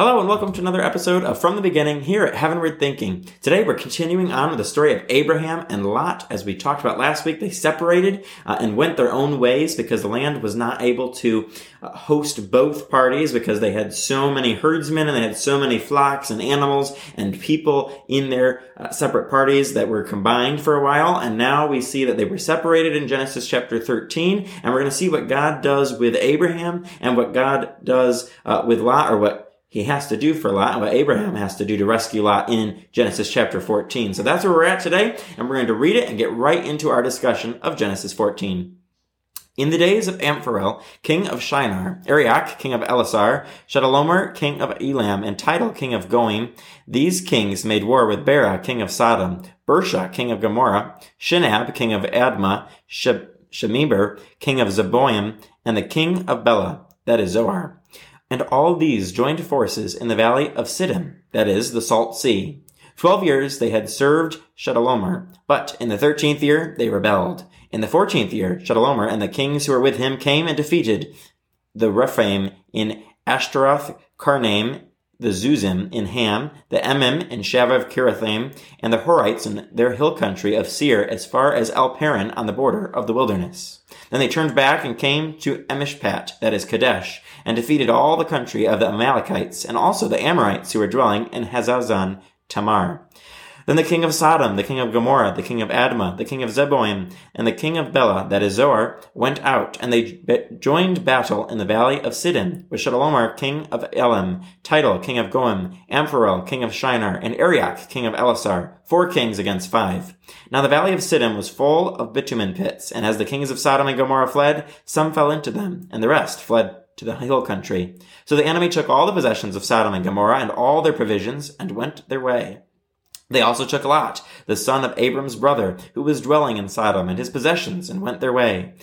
Hello and welcome to another episode of From the Beginning here at Heavenward Thinking. Today we're continuing on with the story of Abraham and Lot. As we talked about last week, they separated uh, and went their own ways because the land was not able to uh, host both parties because they had so many herdsmen and they had so many flocks and animals and people in their uh, separate parties that were combined for a while. And now we see that they were separated in Genesis chapter 13. And we're going to see what God does with Abraham and what God does uh, with Lot or what he has to do for Lot and what Abraham has to do to rescue Lot in Genesis chapter 14. So that's where we're at today, and we're going to read it and get right into our discussion of Genesis 14. In the days of Amraphel, king of Shinar, Arioch, king of Ellasar, Chedorlaomer, king of Elam, and Tidal, king of Goim, these kings made war with Bera, king of Sodom, Birsha, king of Gomorrah, Shinab, king of Admah, Shemeber, king of Zeboim, and the king of Bela, that is Zoar. And all these joined forces in the valley of Siddim, that is, the Salt Sea. Twelve years they had served Chedorlaomer, but in the thirteenth year they rebelled. In the fourteenth year, Chedorlaomer and the kings who were with him came and defeated the Rephaim in Ashtaroth, Karnaim, the Zuzim in Ham, the Emim in Shaveh Kiriathaim, and the Horites in their hill country of Seir as far as El Paran on the border of the wilderness. Then they turned back and came to Emishpat, that is Kadesh, and defeated all the country of the Amalekites, and also the Amorites who were dwelling in Hazazon Tamar. Then the king of Sodom, the king of Gomorrah, the king of Admah, the king of Zeboim, and the king of Bela, that is Zoar, went out, and they joined battle in the valley of Siddim with Chedorlaomer, king of Elam, Tidal, king of Goim, Amraphel, king of Shinar, and Arioch, king of Ellasar, four kings against five. Now the valley of Siddim was full of bitumen pits, and as the kings of Sodom and Gomorrah fled, some fell into them, and the rest fled to the hill country. So the enemy took all the possessions of Sodom and Gomorrah and all their provisions and went their way. They also took Lot, the son of Abram's brother, who was dwelling in Sodom, and his possessions, and went their way.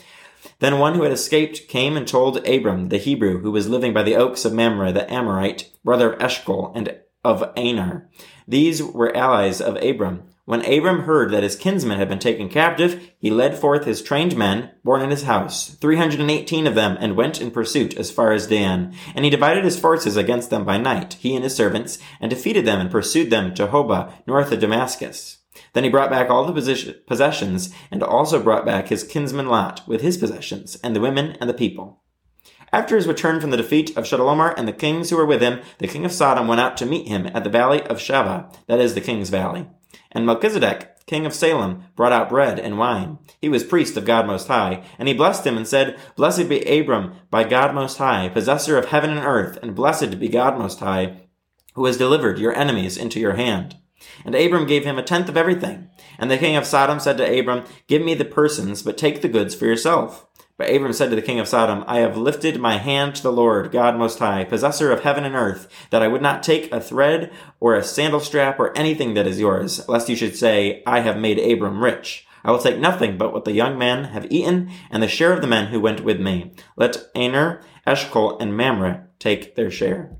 Then one who had escaped came and told Abram, the Hebrew, who was living by the oaks of Mamre, the Amorite, brother of Eshcol and of Aner. These were allies of Abram. When Abram heard that his kinsmen had been taken captive, he led forth his trained men, born in his house, 318 of them, and went in pursuit as far as Dan. And he divided his forces against them by night, he and his servants, and defeated them and pursued them to Hobah, north of Damascus. Then he brought back all the possessions, and also brought back his kinsman Lot with his possessions, and the women and the people. After his return from the defeat of Chedorlaomer and the kings who were with him, the king of Sodom went out to meet him at the valley of Shaveh, that is the king's valley. And Melchizedek, king of Salem, brought out bread and wine. He was priest of God Most High, and he blessed him and said, Blessed be Abram by God Most High, possessor of heaven and earth, and blessed be God Most High, who has delivered your enemies into your hand. And Abram gave him a tenth of everything. And the king of Sodom said to Abram, Give me the persons, but take the goods for yourself. But Abram said to the king of Sodom, I have lifted my hand to the Lord, God Most High, possessor of heaven and earth, that I would not take a thread or a sandal strap or anything that is yours, lest you should say, I have made Abram rich. I will take nothing but what the young men have eaten and the share of the men who went with me. Let Aner, Eshcol, and Mamre take their share.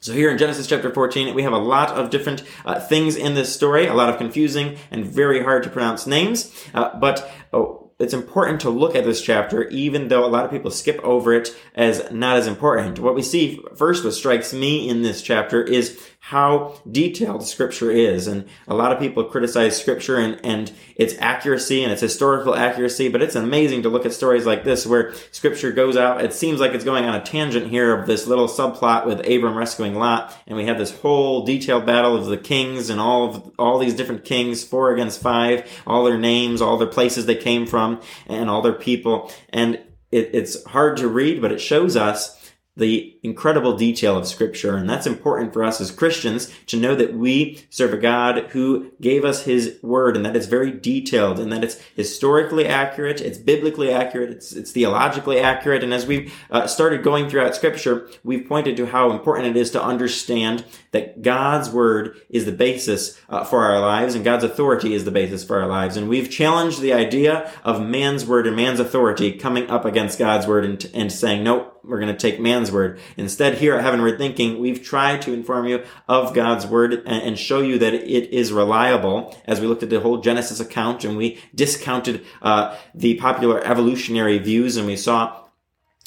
So here in Genesis chapter 14, we have a lot of different uh, things in this story, a lot of confusing and very hard to pronounce names. Uh, but oh, it's important to look at this chapter, even though a lot of people skip over it as not as important. What we see first, what strikes me in this chapter is how detailed scripture is. And a lot of people criticize scripture and, and its accuracy and its historical accuracy, but it's amazing to look at stories like this where scripture goes out. It seems like it's going on a tangent here of this little subplot with Abram rescuing Lot. And we have this whole detailed battle of the kings and all of all these different kings, four against five, all their names, all their places they came from, and all their people. And it, it's hard to read, but it shows us the incredible detail of scripture. And that's important for us as Christians to know that we serve a God who gave us his word and that it's very detailed and that it's historically accurate. It's biblically accurate. It's, it's theologically accurate. And as we've uh, started going throughout scripture, we've pointed to how important it is to understand that God's word is the basis uh, for our lives and God's authority is the basis for our lives. And we've challenged the idea of man's word and man's authority coming up against God's word and, and saying, no, we're going to take man's word. Instead, here at Heavenward Thinking, we've tried to inform you of God's word and, show you that it is reliable. As we looked at the whole Genesis account and we discounted uh, the popular evolutionary views and we saw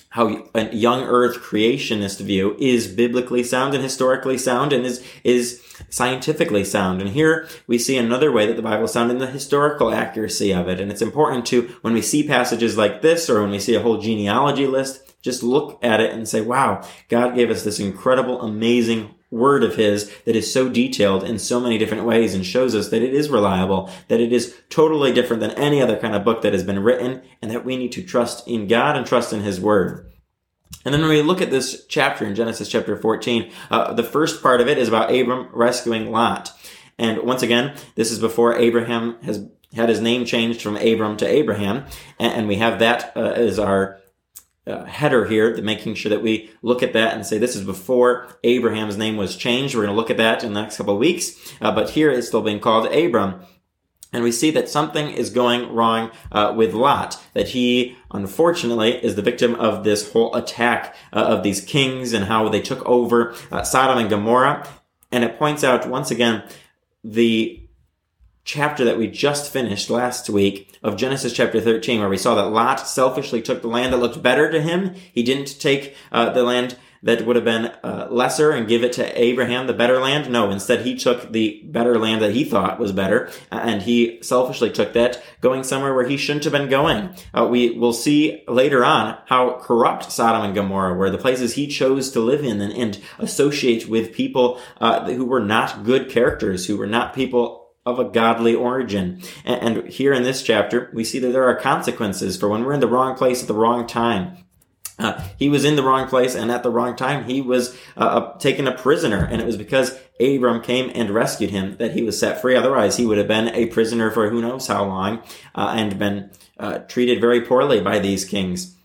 how a young earth creationist view is biblically sound and historically sound and is, is scientifically sound. And here we see another way that the Bible is sound in the historical accuracy of it. And it's important to, when we see passages like this or when we see a whole genealogy list, just look at it and say, wow, God gave us this incredible, amazing word of his that is so detailed in so many different ways and shows us that it is reliable, that it is totally different than any other kind of book that has been written, and that we need to trust in God and trust in his word. And then when we look at this chapter in Genesis chapter 14, uh, the first part of it is about Abram rescuing Lot. And once again, this is before Abraham has had his name changed from Abram to Abraham. And, we have that uh, as our uh, header here, making sure that we look at that and say this is before Abraham's name was changed. We're going to look at that in the next couple of weeks. Uh, but here it's still being called Abram. And we see that something is going wrong uh, with Lot, that he, unfortunately, is the victim of this whole attack uh, of these kings and how they took over uh, Sodom and Gomorrah. And it points out once again the chapter that we just finished last week of Genesis chapter 13, where we saw that Lot selfishly took the land that looked better to him. He didn't take uh, the land that would have been uh, lesser and give it to Abraham, the better land. No, instead he took the better land that he thought was better, and he selfishly took that, going somewhere where he shouldn't have been going. Uh, we will see later on how corrupt Sodom and Gomorrah were, the places he chose to live in and, and associate with people uh, who were not good characters, who were not people of a godly origin. And, here in this chapter, we see that there are consequences for when we're in the wrong place at the wrong time. Uh, he was in the wrong place and at the wrong time. He was uh, uh, taken a prisoner, and it was because Abram came and rescued him that he was set free. Otherwise, he would have been a prisoner for who knows how long uh, and been uh, treated very poorly by these kings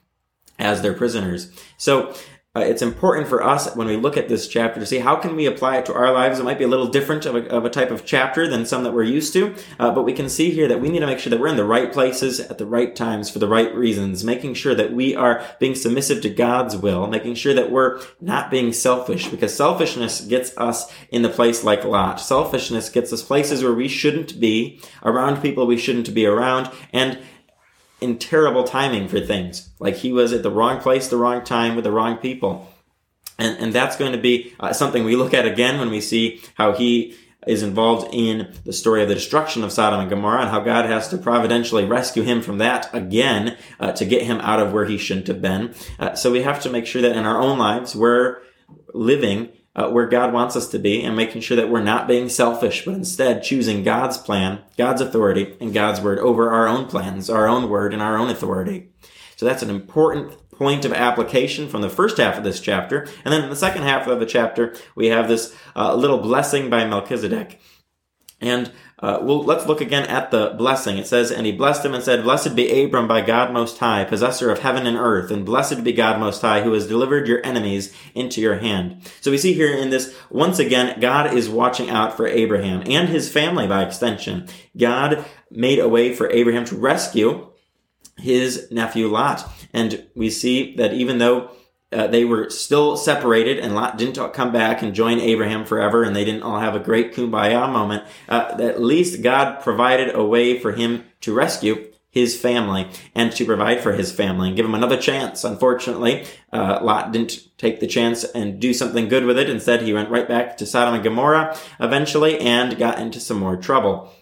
as their prisoners. So uh, it's important for us when we look at this chapter to see how can we apply it to our lives. It might be a little different of a, of a type of chapter than some that we're used to, uh, but we can see here that we need to make sure that we're in the right places at the right times for the right reasons, making sure that we are being submissive to God's will, making sure that we're not being selfish, because selfishness gets us in the place like Lot. Selfishness gets us places where we shouldn't be, around people we shouldn't be around, and in terrible timing for things. Like he was at the wrong place, the wrong time with the wrong people. And, and that's going to be uh, something we look at again when we see how he is involved in the story of the destruction of Sodom and Gomorrah and how God has to providentially rescue him from that again uh, to get him out of where he shouldn't have been. Uh, so we have to make sure that in our own lives we're living uh, where God wants us to be and making sure that we're not being selfish, but instead choosing God's plan, God's authority, and God's word over our own plans, our own word, and our own authority. So that's an important point of application from the first half of this chapter. And then in the second half of the chapter, we have this uh, little blessing by Melchizedek. And uh, well, let's look again at the blessing. It says, And he blessed him and said, Blessed be Abram by God Most High, possessor of heaven and earth, and blessed be God Most High, who has delivered your enemies into your hand. So we see here in this, once again, God is watching out for Abraham and his family by extension. God made a way for Abraham to rescue his nephew Lot. And we see that even though uh, they were still separated and Lot didn't come back and join Abraham forever and they didn't all have a great kumbaya moment. Uh, at least God provided a way for him to rescue his family and to provide for his family and give him another chance. Unfortunately, uh, Lot didn't take the chance and do something good with it. Instead, he went right back to Sodom and Gomorrah eventually and got into some more trouble.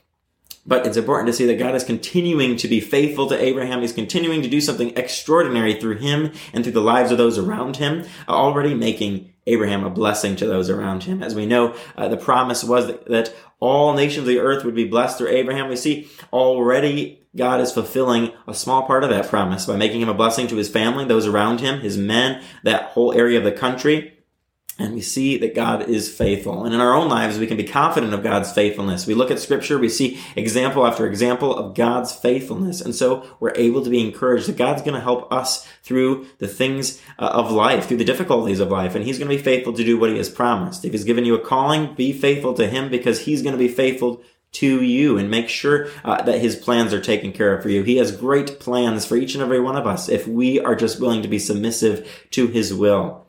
But it's important to see that God is continuing to be faithful to Abraham. He's continuing to do something extraordinary through him and through the lives of those around him, already making Abraham a blessing to those around him. As we know, uh, the promise was that, that all nations of the earth would be blessed through Abraham. We see already God is fulfilling a small part of that promise by making him a blessing to his family, those around him, his men, that whole area of the country. And we see that God is faithful. And in our own lives, we can be confident of God's faithfulness. We look at scripture, we see example after example of God's faithfulness. And so we're able to be encouraged that God's going to help us through the things uh, of life, through the difficulties of life. And He's going to be faithful to do what He has promised. If He's given you a calling, be faithful to Him because He's going to be faithful to you and make sure uh, that his plans are taken care of for you. He has great plans for each and every one of us if we are just willing to be submissive to his will.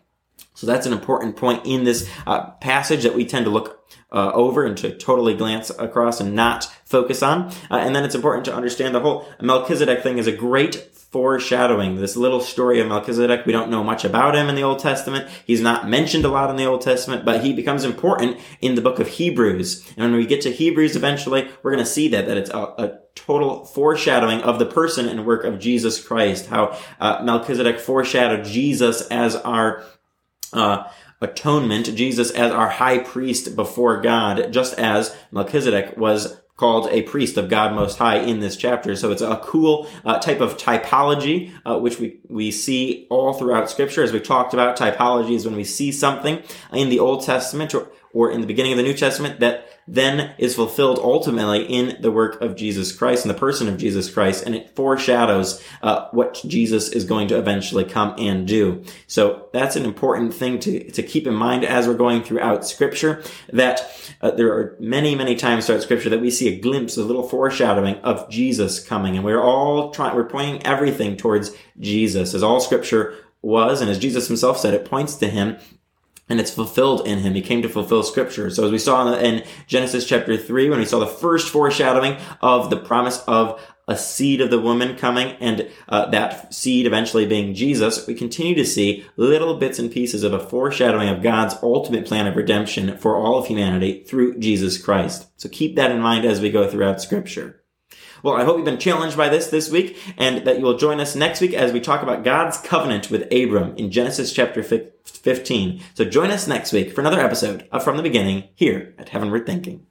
So that's an important point in this uh, passage that we tend to look uh, over and to totally glance across and not focus on. Uh, and then it's important to understand the whole Melchizedek thing is a great foreshadowing. This little story of Melchizedek, we don't know much about him in the Old Testament. He's not mentioned a lot in the Old Testament, but he becomes important in the book of Hebrews. And when we get to Hebrews eventually, we're going to see that, that it's a, a total foreshadowing of the person and work of Jesus Christ, how uh, Melchizedek foreshadowed Jesus as our uh, atonement, Jesus as our high priest before God, just as Melchizedek was called a priest of God Most High in this chapter. So it's a cool uh, type of typology, uh, which we, we see all throughout scripture. As we talked about, typology is when we see something in the Old Testament or in the beginning of the New Testament that then is fulfilled ultimately in the work of Jesus Christ and the person of Jesus Christ, and it foreshadows uh, what Jesus is going to eventually come and do. So that's an important thing to, to keep in mind as we're going throughout Scripture. That uh, there are many, many times throughout Scripture that we see a glimpse, a little foreshadowing of Jesus coming, and we're all trying, we're pointing everything towards Jesus, as all Scripture was, and as Jesus himself said, it points to him and it's fulfilled in him. He came to fulfill scripture. So as we saw in Genesis chapter 3, when we saw the first foreshadowing of the promise of a seed of the woman coming and uh, that seed eventually being Jesus, we continue to see little bits and pieces of a foreshadowing of God's ultimate plan of redemption for all of humanity through Jesus Christ. So keep that in mind as we go throughout scripture. Well, I hope you've been challenged by this this week and that you will join us next week as we talk about God's covenant with Abram in Genesis chapter 15. So join us next week for another episode of From the Beginning here at Heavenward Thinking.